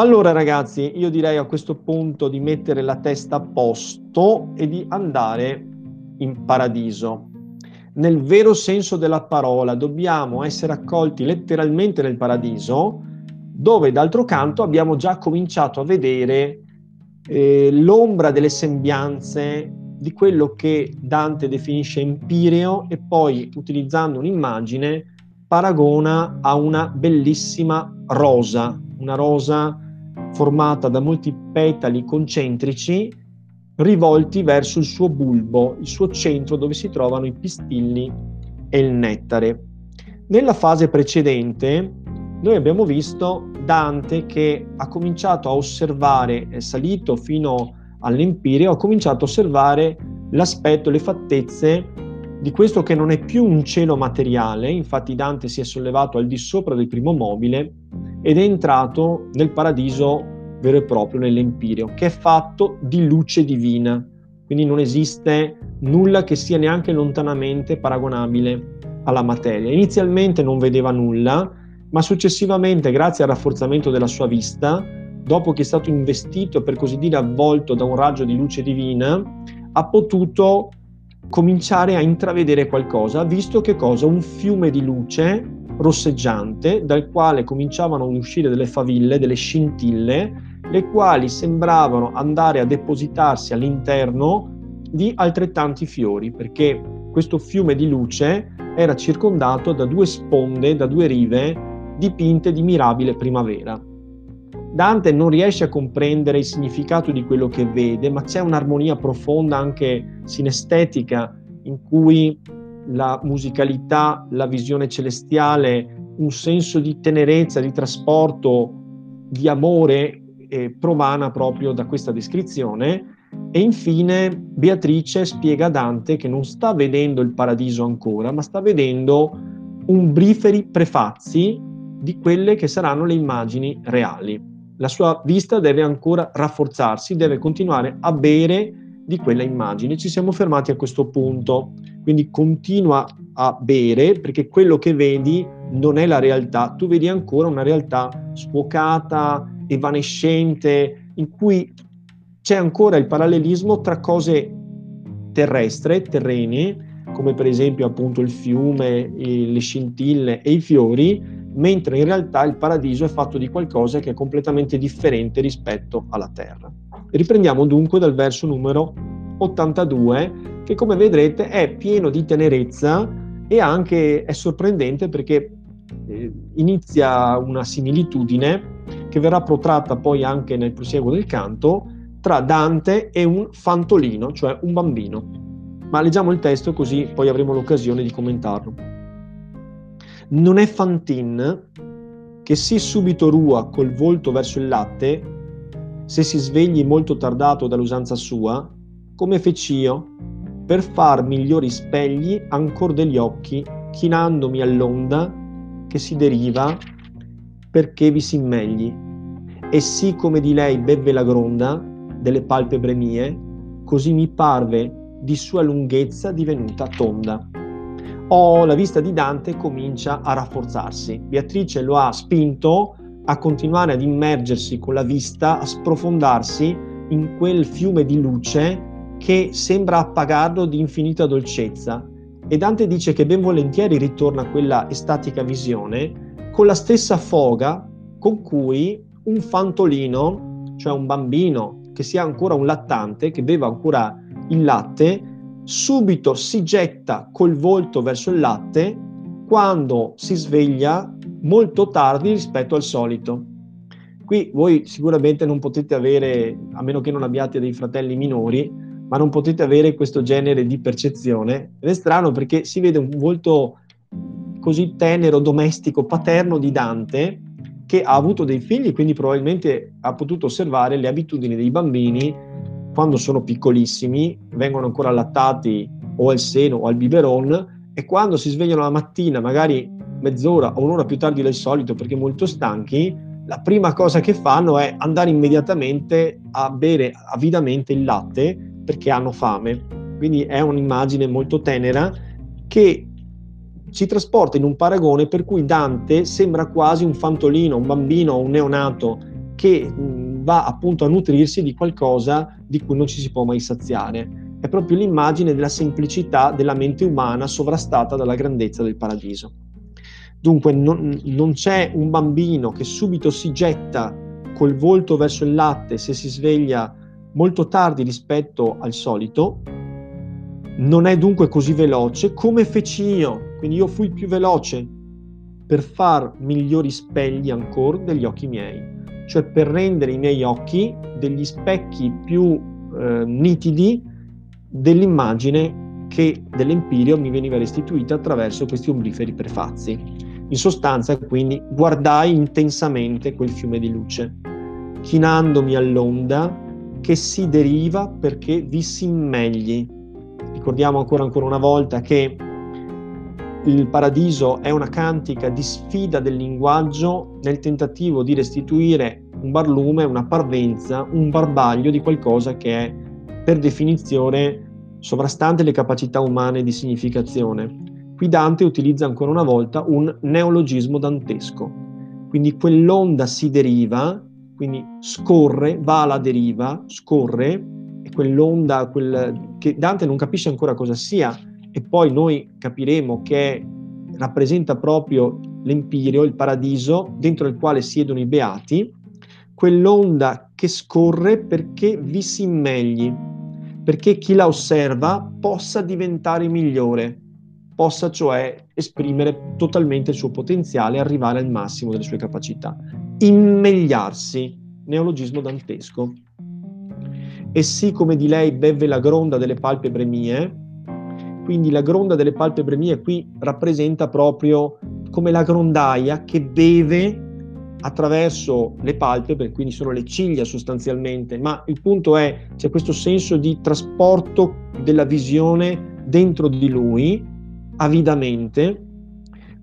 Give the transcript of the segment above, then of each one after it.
Allora ragazzi, io direi a questo punto di mettere la testa a posto e di andare in paradiso. Nel vero senso della parola dobbiamo essere accolti letteralmente nel paradiso, dove d'altro canto abbiamo già cominciato a vedere eh, l'ombra delle sembianze di quello che Dante definisce empireo e poi utilizzando un'immagine paragona a una bellissima rosa, una rosa formata da molti petali concentrici rivolti verso il suo bulbo, il suo centro dove si trovano i pistilli e il nettare. Nella fase precedente noi abbiamo visto Dante che ha cominciato a osservare, è salito fino all'Empireo, ha cominciato a osservare l'aspetto, le fattezze di questo che non è più un cielo materiale, infatti Dante si è sollevato al di sopra del primo mobile ed è entrato nel paradiso vero e proprio, nell'Empireo, che è fatto di luce divina, quindi non esiste nulla che sia neanche lontanamente paragonabile alla materia. Inizialmente non vedeva nulla, ma successivamente, grazie al rafforzamento della sua vista, dopo che è stato investito, per così dire, avvolto da un raggio di luce divina, ha potuto cominciare a intravedere qualcosa, visto che cosa? Un fiume di luce rosseggiante dal quale cominciavano ad uscire delle faville, delle scintille, le quali sembravano andare a depositarsi all'interno di altrettanti fiori, perché questo fiume di luce era circondato da due sponde, da due rive dipinte di mirabile primavera. Dante non riesce a comprendere il significato di quello che vede, ma c'è un'armonia profonda anche sinestetica in cui la musicalità, la visione celestiale, un senso di tenerezza, di trasporto, di amore eh, promana proprio da questa descrizione. E infine Beatrice spiega a Dante che non sta vedendo il paradiso ancora, ma sta vedendo un briferi prefazzi di quelle che saranno le immagini reali. La sua vista deve ancora rafforzarsi, deve continuare a bere di quella immagine. Ci siamo fermati a questo punto, quindi continua a bere perché quello che vedi non è la realtà, tu vedi ancora una realtà sfuocata, evanescente, in cui c'è ancora il parallelismo tra cose terrestri, terrene, come per esempio appunto il fiume, le scintille e i fiori, mentre in realtà il paradiso è fatto di qualcosa che è completamente differente rispetto alla terra. Riprendiamo dunque dal verso numero 82, che come vedrete è pieno di tenerezza e anche è sorprendente perché eh, inizia una similitudine che verrà protratta poi anche nel proseguo del canto tra Dante e un fantolino, cioè un bambino. Ma leggiamo il testo così poi avremo l'occasione di commentarlo. Non è Fantin che si subito rua col volto verso il latte, se si svegli molto tardato dall'usanza sua, come fec'io, per far migliori spegli ancor degli occhi, chinandomi all'onda che si deriva perché vi si immegli. E sì come di lei bevve la gronda delle palpebre mie, così mi parve di sua lunghezza divenuta tonda o la vista di Dante comincia a rafforzarsi. Beatrice lo ha spinto a continuare ad immergersi con la vista, a sprofondarsi in quel fiume di luce che sembra appagarlo di infinita dolcezza. E Dante dice che ben volentieri ritorna a quella estatica visione con la stessa foga con cui un fantolino, cioè un bambino che sia ancora un lattante, che beva ancora il latte, subito si getta col volto verso il latte quando si sveglia molto tardi rispetto al solito. Qui voi sicuramente non potete avere, a meno che non abbiate dei fratelli minori, ma non potete avere questo genere di percezione. Ed è strano perché si vede un volto così tenero, domestico, paterno di Dante, che ha avuto dei figli, quindi probabilmente ha potuto osservare le abitudini dei bambini quando sono piccolissimi, vengono ancora allattati o al seno o al biberon e quando si svegliano la mattina, magari mezz'ora o un'ora più tardi del solito perché molto stanchi, la prima cosa che fanno è andare immediatamente a bere avidamente il latte perché hanno fame. Quindi è un'immagine molto tenera che ci trasporta in un paragone per cui Dante sembra quasi un fantolino, un bambino, un neonato che va appunto a nutrirsi di qualcosa di cui non ci si può mai saziare. È proprio l'immagine della semplicità della mente umana sovrastata dalla grandezza del paradiso. Dunque non, non c'è un bambino che subito si getta col volto verso il latte se si sveglia molto tardi rispetto al solito, non è dunque così veloce come feci io, quindi io fui più veloce per far migliori spegli ancora degli occhi miei, cioè per rendere i miei occhi degli specchi più eh, nitidi dell'immagine che dell'empirio mi veniva restituita attraverso questi ombriferi prefazzi. In sostanza, quindi, guardai intensamente quel fiume di luce, chinandomi all'onda che si deriva perché vi si immegli. Ricordiamo ancora, ancora una volta che il paradiso è una cantica di sfida del linguaggio nel tentativo di restituire un barlume, una parvenza, un barbaglio di qualcosa che è per definizione sovrastante le capacità umane di significazione. Qui Dante utilizza ancora una volta un neologismo dantesco, quindi quell'onda si deriva quindi scorre, va alla deriva, scorre, e quell'onda quel, che Dante non capisce ancora cosa sia, e poi noi capiremo che rappresenta proprio l'empirio, il paradiso, dentro il quale siedono i beati, quell'onda che scorre perché vi si immegli, perché chi la osserva possa diventare migliore, possa cioè esprimere totalmente il suo potenziale e arrivare al massimo delle sue capacità immegliarsi, neologismo dantesco. E sì come di lei beve la gronda delle palpebre mie, quindi la gronda delle palpebre mie qui rappresenta proprio come la grondaia che beve attraverso le palpebre, quindi sono le ciglia sostanzialmente, ma il punto è c'è questo senso di trasporto della visione dentro di lui avidamente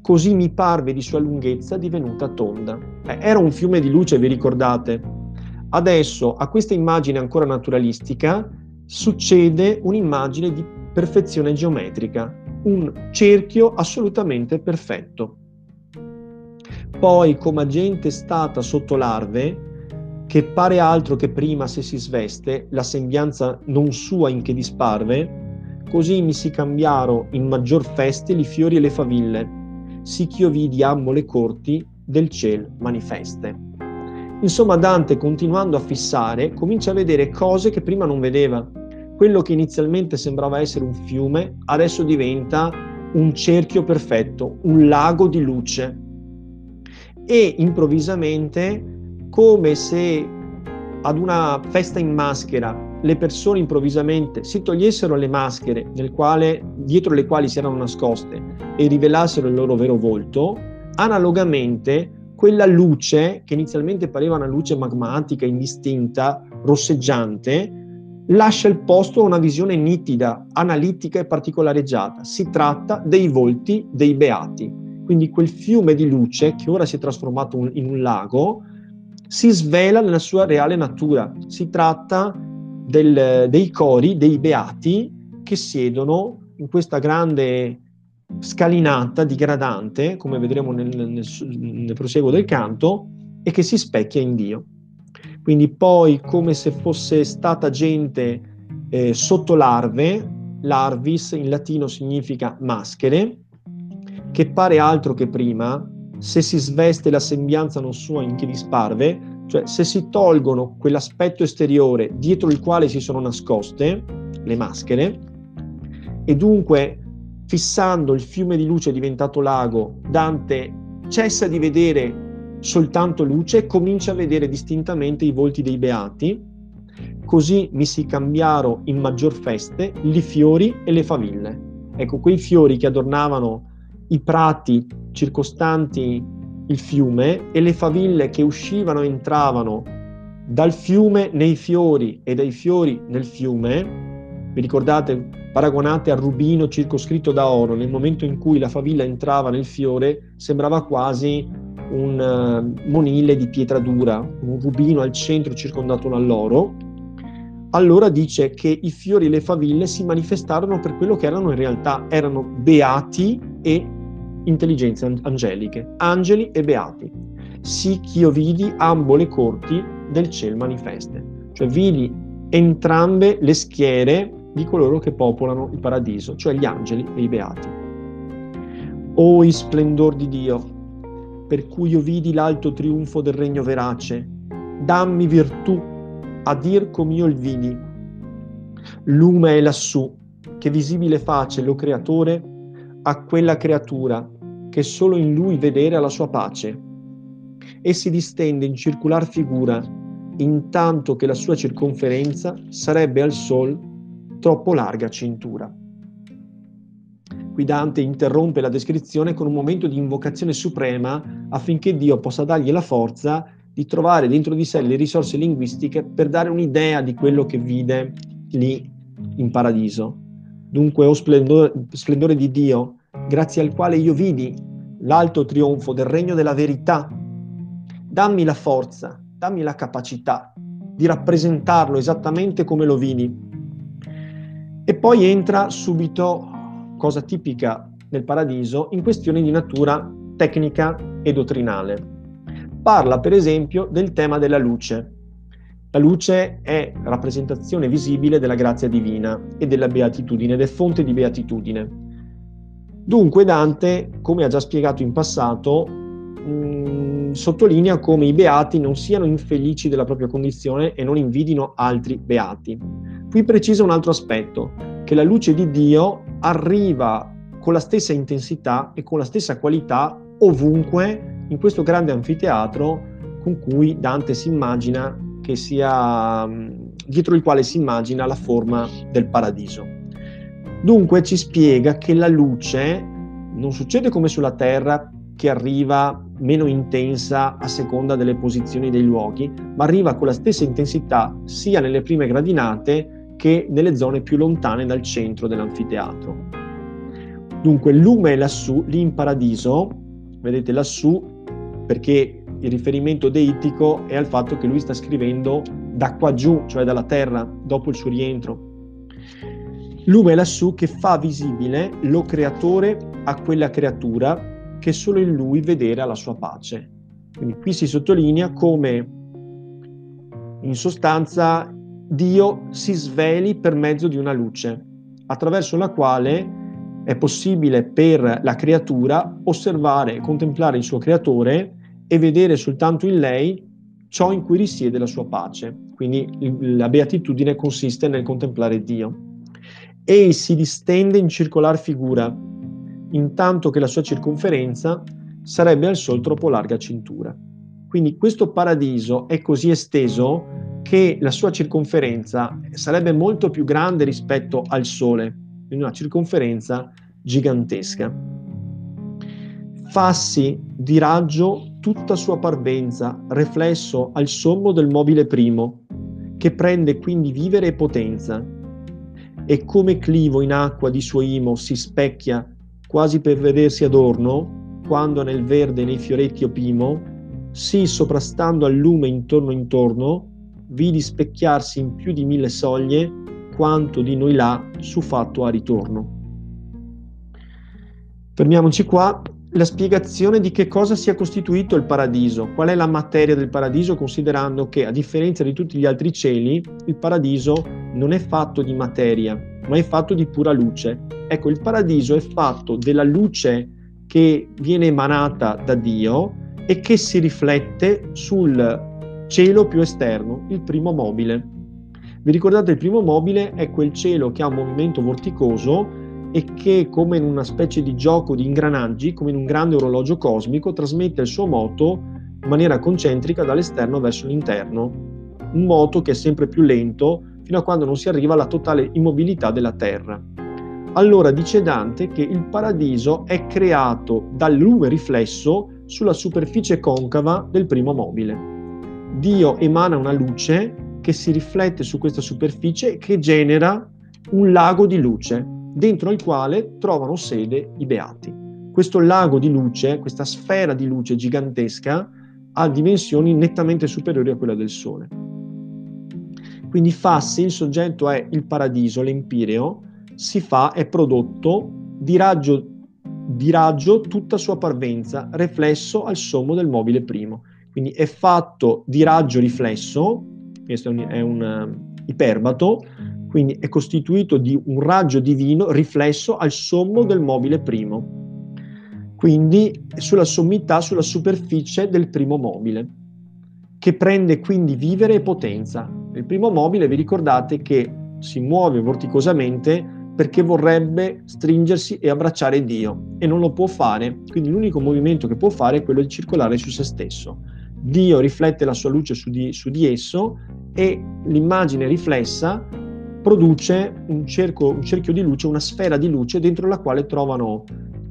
così mi parve di sua lunghezza divenuta tonda. Eh, era un fiume di luce, vi ricordate? Adesso a questa immagine ancora naturalistica succede un'immagine di perfezione geometrica, un cerchio assolutamente perfetto. Poi, come agente stata sotto larve, che pare altro che prima se si sveste, la sembianza non sua in che disparve, così mi si cambiaro in maggior feste li fiori e le faville, sì ch'io vidi ammo le corti del ciel manifeste. Insomma, Dante, continuando a fissare, comincia a vedere cose che prima non vedeva. Quello che inizialmente sembrava essere un fiume, adesso diventa un cerchio perfetto, un lago di luce. E improvvisamente, come se ad una festa in maschera le persone improvvisamente si togliessero le maschere quale, dietro le quali si erano nascoste e rivelassero il loro vero volto, analogamente quella luce, che inizialmente pareva una luce magmatica, indistinta, rosseggiante, lascia il posto a una visione nitida, analitica e particolareggiata. Si tratta dei volti dei beati. Quindi quel fiume di luce, che ora si è trasformato in un lago, si svela nella sua reale natura. Si tratta del, dei cori, dei beati che siedono in questa grande scalinata digradante, come vedremo nel, nel, nel proseguo del canto, e che si specchia in Dio. Quindi poi, come se fosse stata gente eh, sotto larve, larvis in latino significa maschere, che pare altro che prima, se si sveste la sembianza non sua in che disparve, cioè, se si tolgono quell'aspetto esteriore dietro il quale si sono nascoste le maschere, e dunque fissando il fiume di luce diventato lago, Dante cessa di vedere soltanto luce e comincia a vedere distintamente i volti dei beati. Così mi si cambiaro in maggior feste li fiori e le faville. Ecco, quei fiori che adornavano i prati circostanti il fiume e le faville che uscivano e entravano dal fiume nei fiori e dai fiori nel fiume, vi ricordate, paragonate al rubino circoscritto da oro, nel momento in cui la favilla entrava nel fiore sembrava quasi un uh, monile di pietra dura, un rubino al centro circondato dall'oro, allora dice che i fiori e le faville si manifestarono per quello che erano in realtà, erano beati e intelligenze angeliche, angeli e beati. sì ch'io vidi ambo le corti del ciel manifeste. Cioè vidi entrambe le schiere di coloro che popolano il paradiso, cioè gli angeli e i beati. O i splendor di Dio, per cui io vidi l'alto trionfo del regno verace, dammi virtù a dir com'io il vidi. Lume è lassù, che visibile face lo creatore a quella creatura, che solo in lui vedere ha la sua pace. E si distende in circolar figura, intanto che la sua circonferenza sarebbe al sol troppo larga cintura. Qui Dante interrompe la descrizione con un momento di invocazione suprema affinché Dio possa dargli la forza di trovare dentro di sé le risorse linguistiche per dare un'idea di quello che vide lì in paradiso. Dunque, o splendore, splendore di Dio, grazie al quale io vidi l'alto trionfo del regno della verità, dammi la forza, dammi la capacità di rappresentarlo esattamente come lo vidi. E poi entra subito, cosa tipica nel paradiso, in questioni di natura tecnica e dottrinale parla per esempio del tema della luce. La luce è rappresentazione visibile della grazia divina e della beatitudine ed è fonte di beatitudine. Dunque Dante, come ha già spiegato in passato, mh, mm, sottolinea come i beati non siano infelici della propria condizione e non invidino altri beati. Qui precisa un altro aspetto, che la luce di Dio arriva con la stessa intensità e con la stessa qualità ovunque in questo grande anfiteatro con cui Dante si immagina che sia dietro il quale si immagina la forma del paradiso. Dunque ci spiega che la luce non succede come sulla terra che arriva meno intensa a seconda delle posizioni dei luoghi, ma arriva con la stessa intensità sia nelle prime gradinate che nelle zone più lontane dal centro dell'anfiteatro. Dunque il lume è lassù, lì in paradiso, vedete lassù perché il riferimento deitico è al fatto che lui sta scrivendo da qua giù, cioè dalla terra, dopo il suo rientro. Lume lassù che fa visibile lo creatore a quella creatura che solo in lui vedere la sua pace. Quindi qui si sottolinea come in sostanza Dio si sveli per mezzo di una luce, attraverso la quale è possibile per la creatura osservare e contemplare il suo creatore e vedere soltanto in lei ciò in cui risiede la sua pace. Quindi la beatitudine consiste nel contemplare Dio. E si distende in circolar figura, intanto che la sua circonferenza sarebbe al sol troppo larga cintura. Quindi questo paradiso è così esteso che la sua circonferenza sarebbe molto più grande rispetto al Sole, in una circonferenza gigantesca. Fassi di raggio tutta sua parvenza, riflesso al sommo del mobile primo, che prende quindi vivere e potenza, e come clivo in acqua di suo imo si specchia quasi per vedersi adorno, quando nel verde nei fioretti opimo, sì soprastando al lume intorno intorno, vidi specchiarsi in più di mille soglie quanto di noi là su fatto a ritorno. Fermiamoci qua la spiegazione di che cosa sia costituito il paradiso, qual è la materia del paradiso, considerando che a differenza di tutti gli altri cieli, il paradiso non è fatto di materia, ma è fatto di pura luce. Ecco, il paradiso è fatto della luce che viene emanata da Dio e che si riflette sul cielo più esterno, il primo mobile. Vi ricordate il primo mobile è quel cielo che ha un movimento vorticoso e che, come in una specie di gioco di ingranaggi, come in un grande orologio cosmico, trasmette il suo moto in maniera concentrica dall'esterno verso l'interno. Un moto che è sempre più lento fino a quando non si arriva alla totale immobilità della Terra. Allora dice Dante che il paradiso è creato dal lume riflesso sulla superficie concava del primo mobile. Dio emana una luce che si riflette su questa superficie e che genera un lago di luce, dentro il quale trovano sede i beati. Questo lago di luce, questa sfera di luce gigantesca, ha dimensioni nettamente superiori a quella del Sole. Quindi Fassi, il soggetto è il paradiso, l'empireo, si fa, è prodotto di raggio, di raggio tutta sua parvenza, riflesso al sommo del mobile primo. quindi è fatto di raggio riflesso, questo è un, è un uh, iperbato, quindi è costituito di un raggio divino riflesso al sommo del mobile primo, quindi sulla sommità, sulla superficie del primo mobile, che prende quindi vivere e potenza. Il primo mobile, vi ricordate che si muove vorticosamente perché vorrebbe stringersi e abbracciare Dio e non lo può fare, quindi l'unico movimento che può fare è quello di circolare su se stesso. Dio riflette la sua luce su di, su di esso e l'immagine riflessa produce un, cerco, un, cerchio di luce, una sfera di luce dentro la quale trovano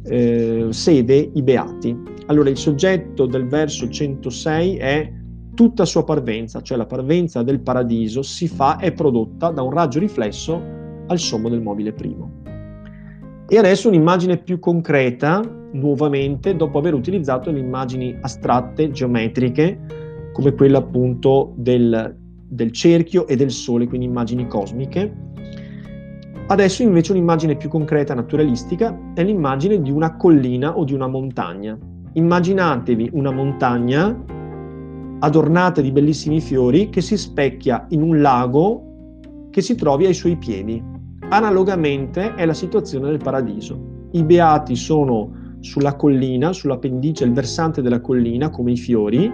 eh, sede i beati. Allora il soggetto del verso 106 è tutta sua parvenza, cioè la parvenza del paradiso si fa, è prodotta da un raggio riflesso al sommo del mobile primo. E adesso un'immagine più concreta, nuovamente, dopo aver utilizzato le immagini astratte, geometriche, come quella appunto del, del cerchio e del sole, quindi immagini cosmiche. Adesso invece un'immagine più concreta, naturalistica, è l'immagine di una collina o di una montagna. Immaginatevi una montagna adornata di bellissimi fiori che si specchia in un lago che si trovi ai suoi piedi. Analogamente è la situazione del paradiso. I beati sono sulla collina, sulla pendice, il versante della collina, come i fiori,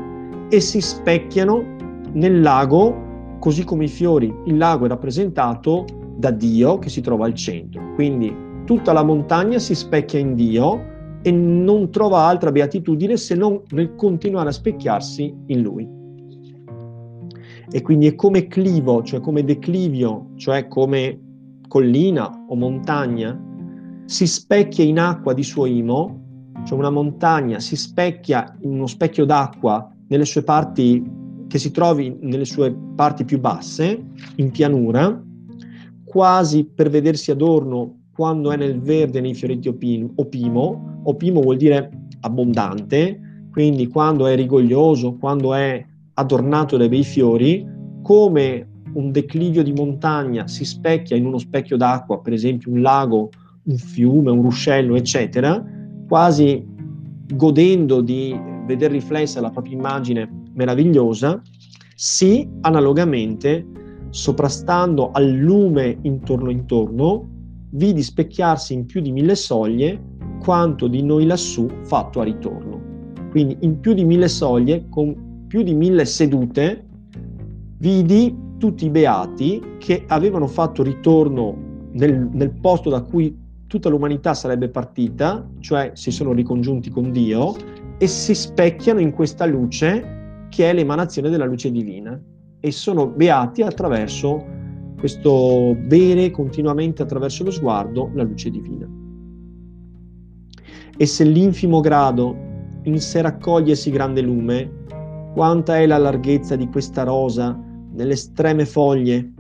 e si specchiano nel lago, così come i fiori. Il lago è rappresentato da Dio che si trova al centro. Quindi tutta la montagna si specchia in Dio e non trova altra beatitudine se non nel continuare a specchiarsi in Lui. E quindi è come clivo, cioè come declivio, cioè come collina o montagna, si specchia in acqua di suo imo, cioè una montagna si specchia in uno specchio d'acqua nelle sue parti che si trovi nelle sue parti più basse, in pianura, quasi per vedersi adorno quando è nel verde nei fioretti opimo. Opimo vuol dire abbondante, quindi quando è rigoglioso, quando è adornato dai bei fiori, come un declivio di montagna si specchia in uno specchio d'acqua, per esempio un lago, un fiume, un ruscello, eccetera, quasi godendo di vedere riflessa la propria immagine meravigliosa, sì, analogamente, soprastando al lume intorno intorno, vidi specchiarsi in più di mille soglie quanto di noi lassù fatto a ritorno. Quindi in più di mille soglie, con più di mille sedute, vidi tutti i beati che avevano fatto ritorno nel, nel posto da cui tutta l'umanità sarebbe partita, cioè si sono ricongiunti con Dio e si specchiano in questa luce che è l'emanazione della luce divina e sono beati attraverso questo bere continuamente attraverso lo sguardo la luce divina. E se l'infimo grado in sé raccoglie sì grande lume, quanta è la larghezza di questa rosa nelle estreme foglie.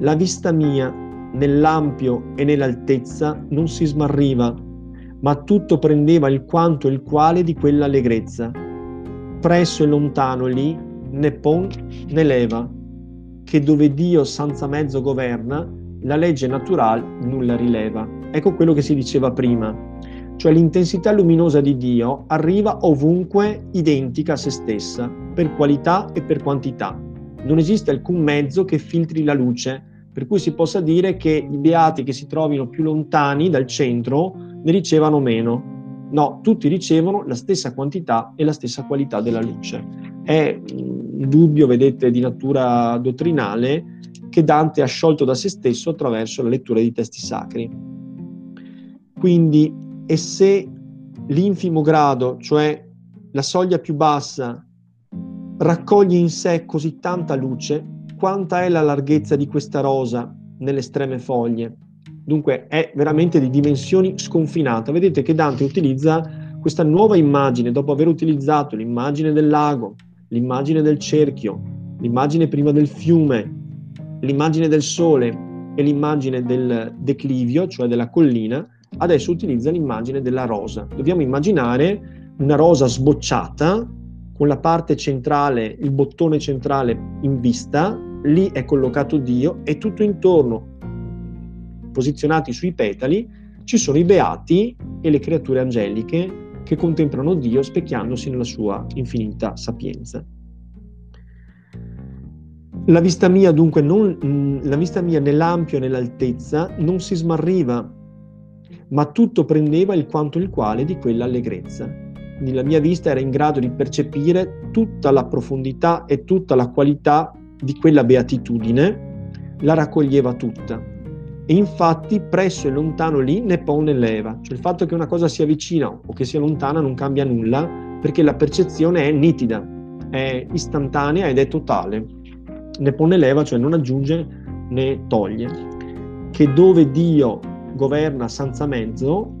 La vista mia, nell'ampio e nell'altezza, non si smarriva, ma tutto prendeva il quanto e il quale di quell'allegrezza. Presso e lontano lì, né pon né leva, che dove Dio senza mezzo governa, la legge naturale nulla rileva. Ecco quello che si diceva prima, cioè l'intensità luminosa di Dio arriva ovunque identica a se stessa, per qualità e per quantità non esiste alcun mezzo che filtri la luce, per cui si possa dire che i beati che si trovino più lontani dal centro ne ricevano meno. No, tutti ricevono la stessa quantità e la stessa qualità della luce. È un dubbio, vedete, di natura dottrinale che Dante ha sciolto da se stesso attraverso la lettura di testi sacri. Quindi, e se l'infimo grado, cioè la soglia più bassa raccoglie in sé così tanta luce, quanta è la larghezza di questa rosa nelle estreme foglie. Dunque è veramente di dimensioni sconfinate. Vedete che Dante utilizza questa nuova immagine, dopo aver utilizzato l'immagine del lago, l'immagine del cerchio, l'immagine prima del fiume, l'immagine del sole e l'immagine del declivio, cioè della collina, adesso utilizza l'immagine della rosa. Dobbiamo immaginare una rosa sbocciata con la parte centrale, il bottone centrale in vista, lì è collocato Dio e tutto intorno, posizionati sui petali, ci sono i beati e le creature angeliche che contemplano Dio specchiandosi nella sua infinita sapienza. La vista mia dunque, non, la vista mia nell'ampio e nell'altezza non si smarriva, ma tutto prendeva il quanto il quale di quella allegrezza. La mia vista era in grado di percepire tutta la profondità e tutta la qualità di quella beatitudine, la raccoglieva tutta. E infatti presso e lontano lì ne pone leva, cioè il fatto che una cosa sia vicina o che sia lontana non cambia nulla perché la percezione è nitida, è istantanea ed è totale. Ne pone leva, cioè non aggiunge né toglie. Che dove Dio governa senza mezzo,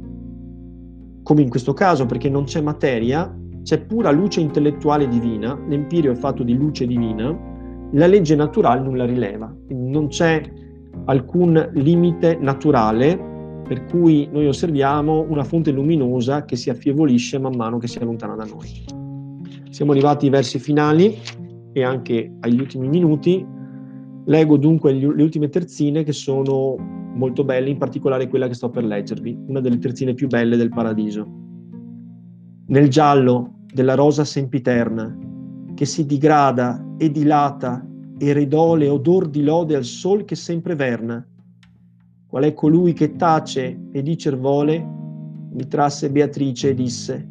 come in questo caso perché non c'è materia, c'è pura luce intellettuale divina, l'empirio è fatto di luce divina, la legge naturale non la rileva, non c'è alcun limite naturale per cui noi osserviamo una fonte luminosa che si affievolisce man mano che si allontana da noi. Siamo arrivati ai versi finali e anche agli ultimi minuti. Leggo dunque le ultime terzine che sono molto belle, in particolare quella che sto per leggervi, una delle terzine più belle del paradiso. Nel giallo della rosa sempiterna, che si digrada e dilata e redole odor di lode al sol che sempre verna. Qual è colui che tace e dicer vole? Mi trasse Beatrice e disse,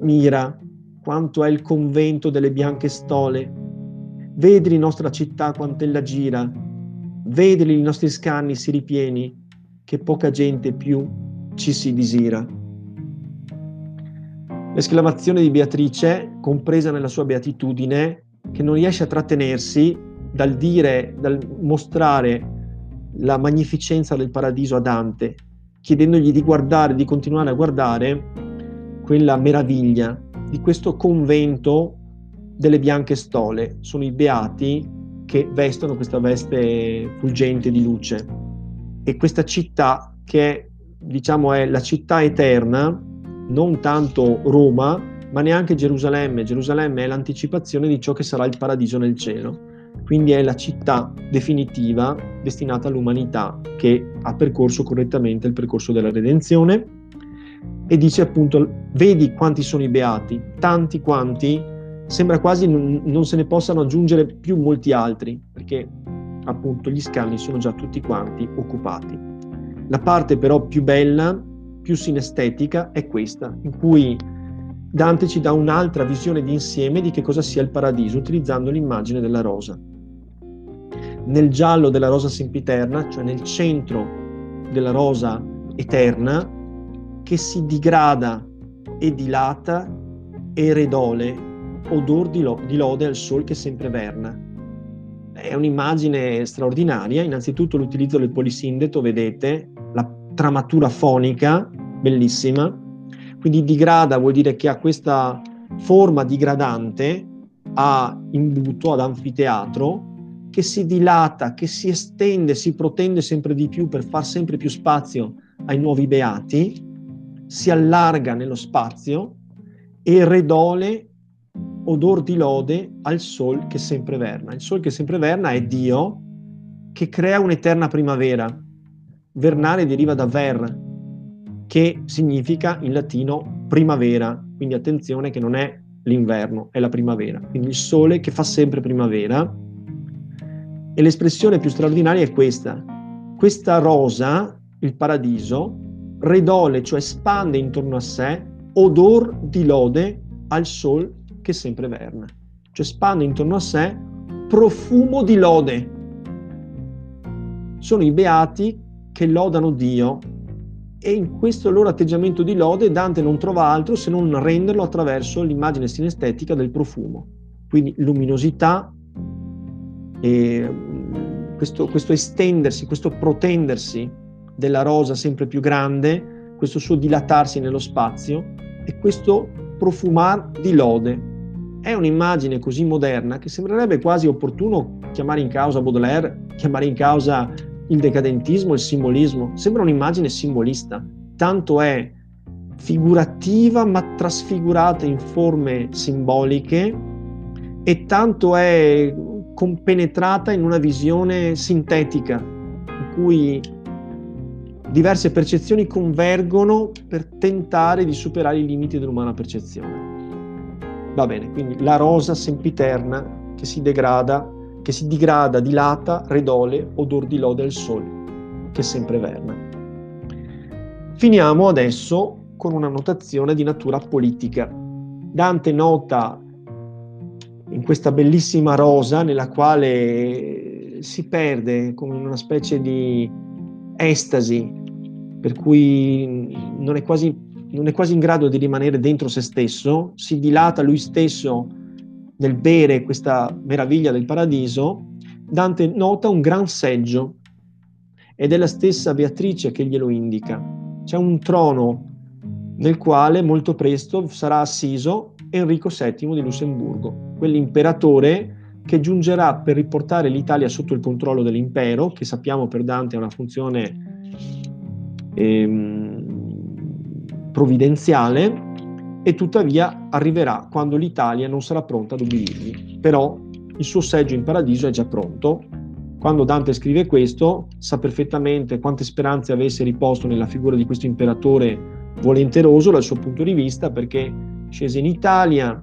Mira, quanto è il convento delle bianche stole, Vedri nostra città quant'ella gira, vedri i nostri scanni si ripieni, che poca gente più ci si disira. L'esclamazione di Beatrice, compresa nella sua beatitudine, che non riesce a trattenersi dal dire, dal mostrare la magnificenza del paradiso a Dante, chiedendogli di guardare, di continuare a guardare quella meraviglia di questo convento delle bianche stole, sono i beati che vestono questa veste fulgente di luce. E questa città che diciamo è la città eterna, non tanto Roma, ma neanche Gerusalemme. Gerusalemme è l'anticipazione di ciò che sarà il paradiso nel cielo. Quindi è la città definitiva destinata all'umanità che ha percorso correttamente il percorso della redenzione e dice appunto vedi quanti sono i beati, tanti quanti sembra quasi non, non se ne possano aggiungere più molti altri, perché appunto gli scambi sono già tutti quanti occupati. La parte però più bella, più sinestetica è questa, in cui Dante ci dà un'altra visione di insieme di che cosa sia il paradiso, utilizzando l'immagine della rosa. Nel giallo della rosa sempiterna, cioè nel centro della rosa eterna, che si digrada e dilata e redole odor di, lo- di lode al sol che sempre verna. È un'immagine straordinaria, innanzitutto l'utilizzo del polisindeto, vedete, la tramatura fonica, bellissima, quindi digrada vuol dire che ha questa forma digradante a imbuto, ad anfiteatro, che si dilata, che si estende, si protende sempre di più per far sempre più spazio ai nuovi beati, si allarga nello spazio e redole odor di lode al sol che sempre verna. Il sol che sempre verna è Dio che crea un'eterna primavera. Vernare deriva da ver, che significa in latino primavera, quindi attenzione che non è l'inverno, è la primavera. Quindi il sole che fa sempre primavera. E l'espressione più straordinaria è questa. Questa rosa, il paradiso, redole, cioè spande intorno a sé, odor di lode al sol che sempre verna, cioè spande intorno a sé profumo di lode. Sono i beati che lodano Dio e in questo loro atteggiamento di lode Dante non trova altro se non renderlo attraverso l'immagine sinestetica del profumo. Quindi luminosità, e questo, questo estendersi, questo protendersi della rosa sempre più grande, questo suo dilatarsi nello spazio e questo profumar di lode. È un'immagine così moderna che sembrerebbe quasi opportuno chiamare in causa Baudelaire, chiamare in causa il decadentismo, il simbolismo. Sembra un'immagine simbolista, tanto è figurativa ma trasfigurata in forme simboliche e tanto è compenetrata in una visione sintetica in cui diverse percezioni convergono per tentare di superare i limiti dell'umana percezione. Va bene, quindi la rosa sempiterna che si degrada, che si digrada, dilata, redole, odor di lode al sole, che sempre verna. Finiamo adesso con una notazione di natura politica. Dante nota in questa bellissima rosa nella quale si perde come in una specie di estasi, per cui non è, quasi, non è quasi in grado di rimanere dentro se stesso, si dilata lui stesso nel bere questa meraviglia del paradiso, Dante nota un gran seggio ed è la stessa Beatrice che glielo indica. C'è un trono nel quale molto presto sarà assiso Enrico VII di Lussemburgo, quell'imperatore che giungerà per riportare l'Italia sotto il controllo dell'impero, che sappiamo per Dante è una funzione ehm, provvidenziale, e tuttavia arriverà quando l'Italia non sarà pronta ad ubbidirgli. Però il suo seggio in paradiso è già pronto. Quando Dante scrive questo, sa perfettamente quante speranze avesse riposto nella figura di questo imperatore volenteroso dal suo punto di vista, perché scese in Italia,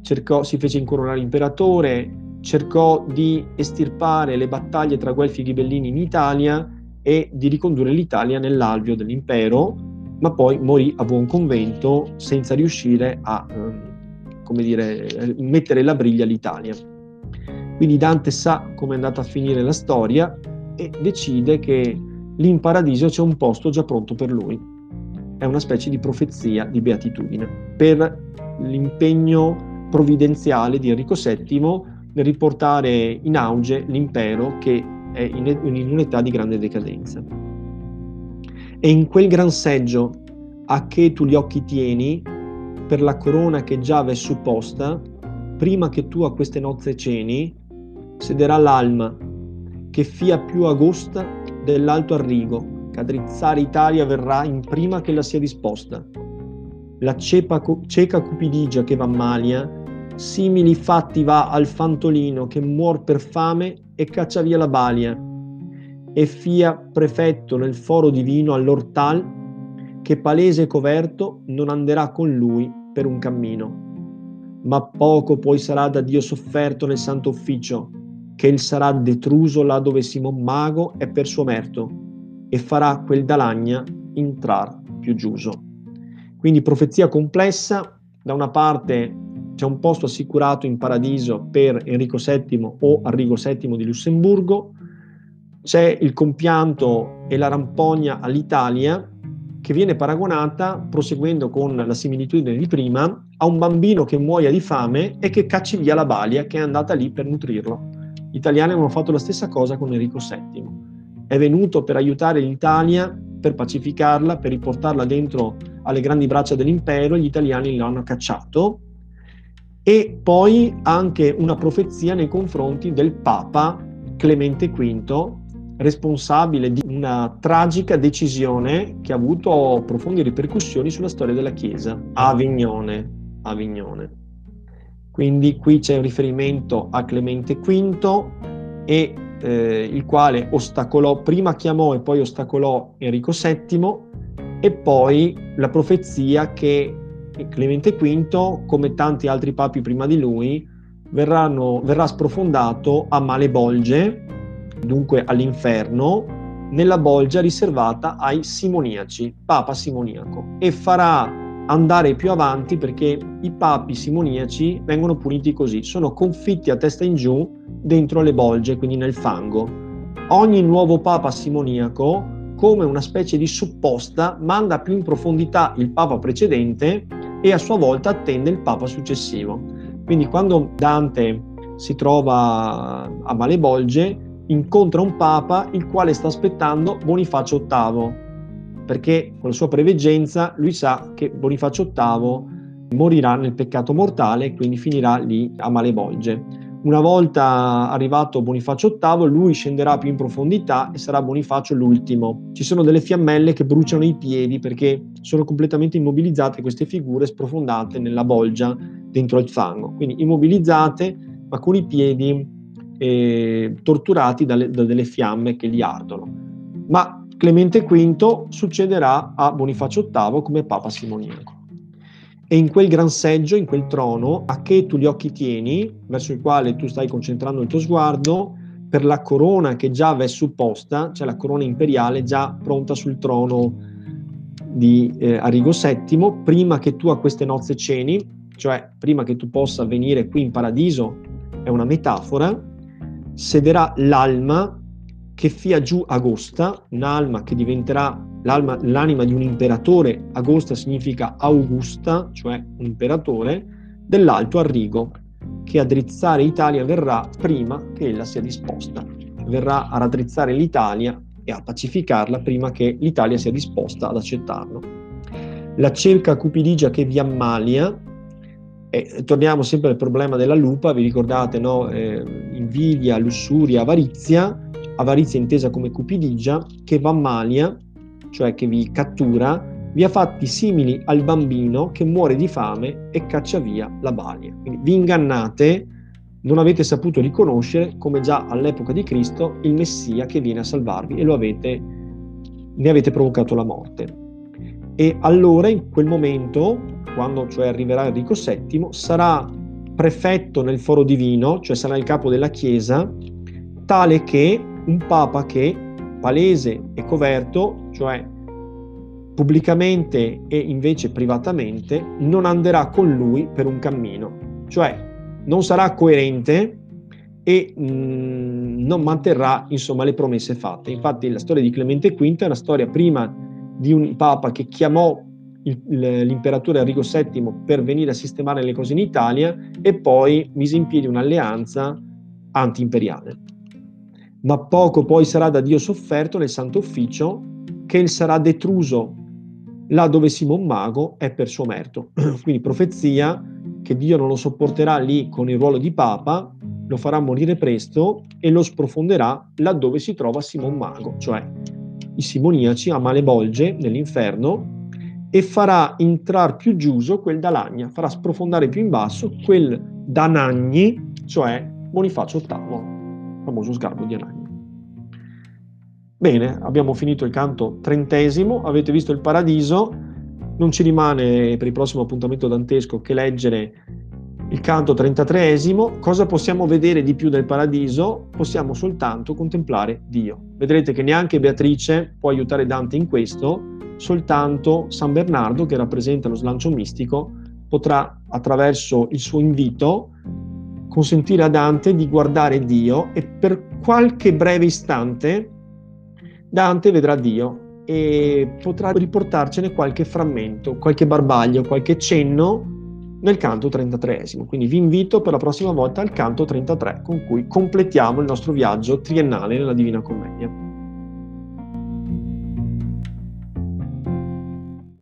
cercò, si fece incoronare imperatore, cercò di estirpare le battaglie tra Guelfi e Ghibellini in Italia e di ricondurre l'Italia nell'alveo dell'impero, ma poi morì a buon convento senza riuscire a ehm, come dire, mettere la briglia all'Italia. Quindi Dante sa come è andata a finire la storia e decide che lì in paradiso c'è un posto già pronto per lui. È una specie di profezia di beatitudine per l'impegno provvidenziale di Enrico VII nel riportare in auge l'impero che è in, in un'età di grande decadenza. E in quel gran seggio a che tu gli occhi tieni, per la corona che già v'è supposta, prima che tu a queste nozze ceni, sederà l'alma, che fia più agosta dell'alto arrigo, che a Italia verrà in prima che la sia disposta. La cepa, cieca cupidigia che va malia, simili fatti va al fantolino che muor per fame e caccia via la balia e fia prefetto nel foro divino all'ortal che palese e coverto non anderà con lui per un cammino. Ma poco poi sarà da Dio sofferto nel santo ufficio, che il sarà detruso là dove Simon Mago è per suo merto, e farà quel dalagna intrar più giuso. Quindi profezia complessa, da una parte c'è un posto assicurato in paradiso per Enrico VII o Arrigo VII di Lussemburgo, c'è il compianto e la rampogna all'Italia che viene paragonata, proseguendo con la similitudine di prima, a un bambino che muoia di fame e che cacci via la balia che è andata lì per nutrirlo. Gli italiani hanno fatto la stessa cosa con Enrico VII. È venuto per aiutare l'Italia, per pacificarla, per riportarla dentro alle grandi braccia dell'impero, gli italiani lo hanno cacciato. E poi anche una profezia nei confronti del Papa Clemente V, responsabile di una tragica decisione che ha avuto profonde ripercussioni sulla storia della Chiesa, Avignone. Avignone. Quindi qui c'è un riferimento a Clemente V e eh, il quale ostacolò, prima chiamò e poi ostacolò Enrico VII e poi la profezia che Clemente V, come tanti altri papi prima di lui, verranno, verrà sprofondato a Malebolge, dunque all'inferno, nella bolgia riservata ai simoniaci, Papa simoniaco, e farà andare più avanti perché i papi simoniaci vengono puniti così, sono confitti a testa in giù dentro le bolge, quindi nel fango. Ogni nuovo papa simoniaco, come una specie di supposta, manda più in profondità il papa precedente e a sua volta attende il papa successivo. Quindi quando Dante si trova a Malebolge, incontra un papa il quale sta aspettando Bonifacio VIII, perché con la sua preveggenza lui sa che Bonifacio VIII morirà nel peccato mortale e quindi finirà lì a Malebolge. Una volta arrivato Bonifacio VIII, lui scenderà più in profondità e sarà Bonifacio l'ultimo. Ci sono delle fiammelle che bruciano i piedi perché sono completamente immobilizzate queste figure sprofondate nella bolgia dentro il fango. Quindi immobilizzate, ma con i piedi eh, torturati dalle, da delle fiamme che li ardono. Ma Clemente V succederà a Bonifacio VIII come Papa Simoniaco. E in quel gran seggio, in quel trono, a che tu gli occhi tieni, verso il quale tu stai concentrando il tuo sguardo, per la corona che già v'è supposta, cioè la corona imperiale già pronta sul trono di eh, Arrigo VII, prima che tu a queste nozze ceni, cioè prima che tu possa venire qui in paradiso, è una metafora, sederà l'alma che fia giù Agosta, un'alma che diventerà l'anima di un imperatore, Agosta significa Augusta, cioè un imperatore, dell'alto Arrigo, che a drizzare Italia verrà prima che ella sia disposta. Verrà a raddrizzare l'Italia e a pacificarla prima che l'Italia sia disposta ad accettarlo. La cerca cupidigia che vi ammalia, e torniamo sempre al problema della lupa, vi ricordate, no? eh, invidia, lussuria, avarizia, avarizia intesa come cupidigia, che va ammalia, cioè che vi cattura, vi ha fatti simili al bambino che muore di fame e caccia via la balia. Quindi vi ingannate, non avete saputo riconoscere, come già all'epoca di Cristo, il Messia che viene a salvarvi e avete, ne avete provocato la morte. E allora, in quel momento, quando cioè arriverà Enrico VII, sarà prefetto nel foro divino, cioè sarà il capo della Chiesa, tale che un papa che, palese e coverto, cioè pubblicamente e invece privatamente, non anderà con lui per un cammino, cioè non sarà coerente e mh, mm, non manterrà insomma le promesse fatte. Infatti la storia di Clemente V è una storia prima di un papa che chiamò il, l'imperatore Enrico VII per venire a sistemare le cose in Italia e poi mise in piedi un'alleanza anti-imperiale. Ma poco poi sarà da Dio sofferto nel Santo Ufficio che il sarà detruso là dove Simon Mago è per suo merito. Quindi profezia che Dio non lo sopporterà lì con il ruolo di papa, lo farà morire presto e lo sprofonderà laddove si trova Simon Mago, cioè i simoniaci a Malebolge nell'inferno e farà entrar più giuso quel Dalagna, farà sprofondare più in basso quel Danagni, cioè Bonifacio VIII, famoso sgarbo di Anagni. Bene, abbiamo finito il canto trentesimo, avete visto il paradiso, non ci rimane per il prossimo appuntamento dantesco che leggere il canto trentatreesimo. Cosa possiamo vedere di più del paradiso? Possiamo soltanto contemplare Dio. Vedrete che neanche Beatrice può aiutare Dante in questo, soltanto San Bernardo, che rappresenta lo slancio mistico, potrà attraverso il suo invito consentire a Dante di guardare Dio e per qualche breve istante Dante vedrà Dio e potrà riportarcene qualche frammento, qualche barbaglio, qualche cenno nel canto 33 Quindi vi invito per la prossima volta al canto 33 con cui completiamo il nostro viaggio triennale nella Divina Commedia.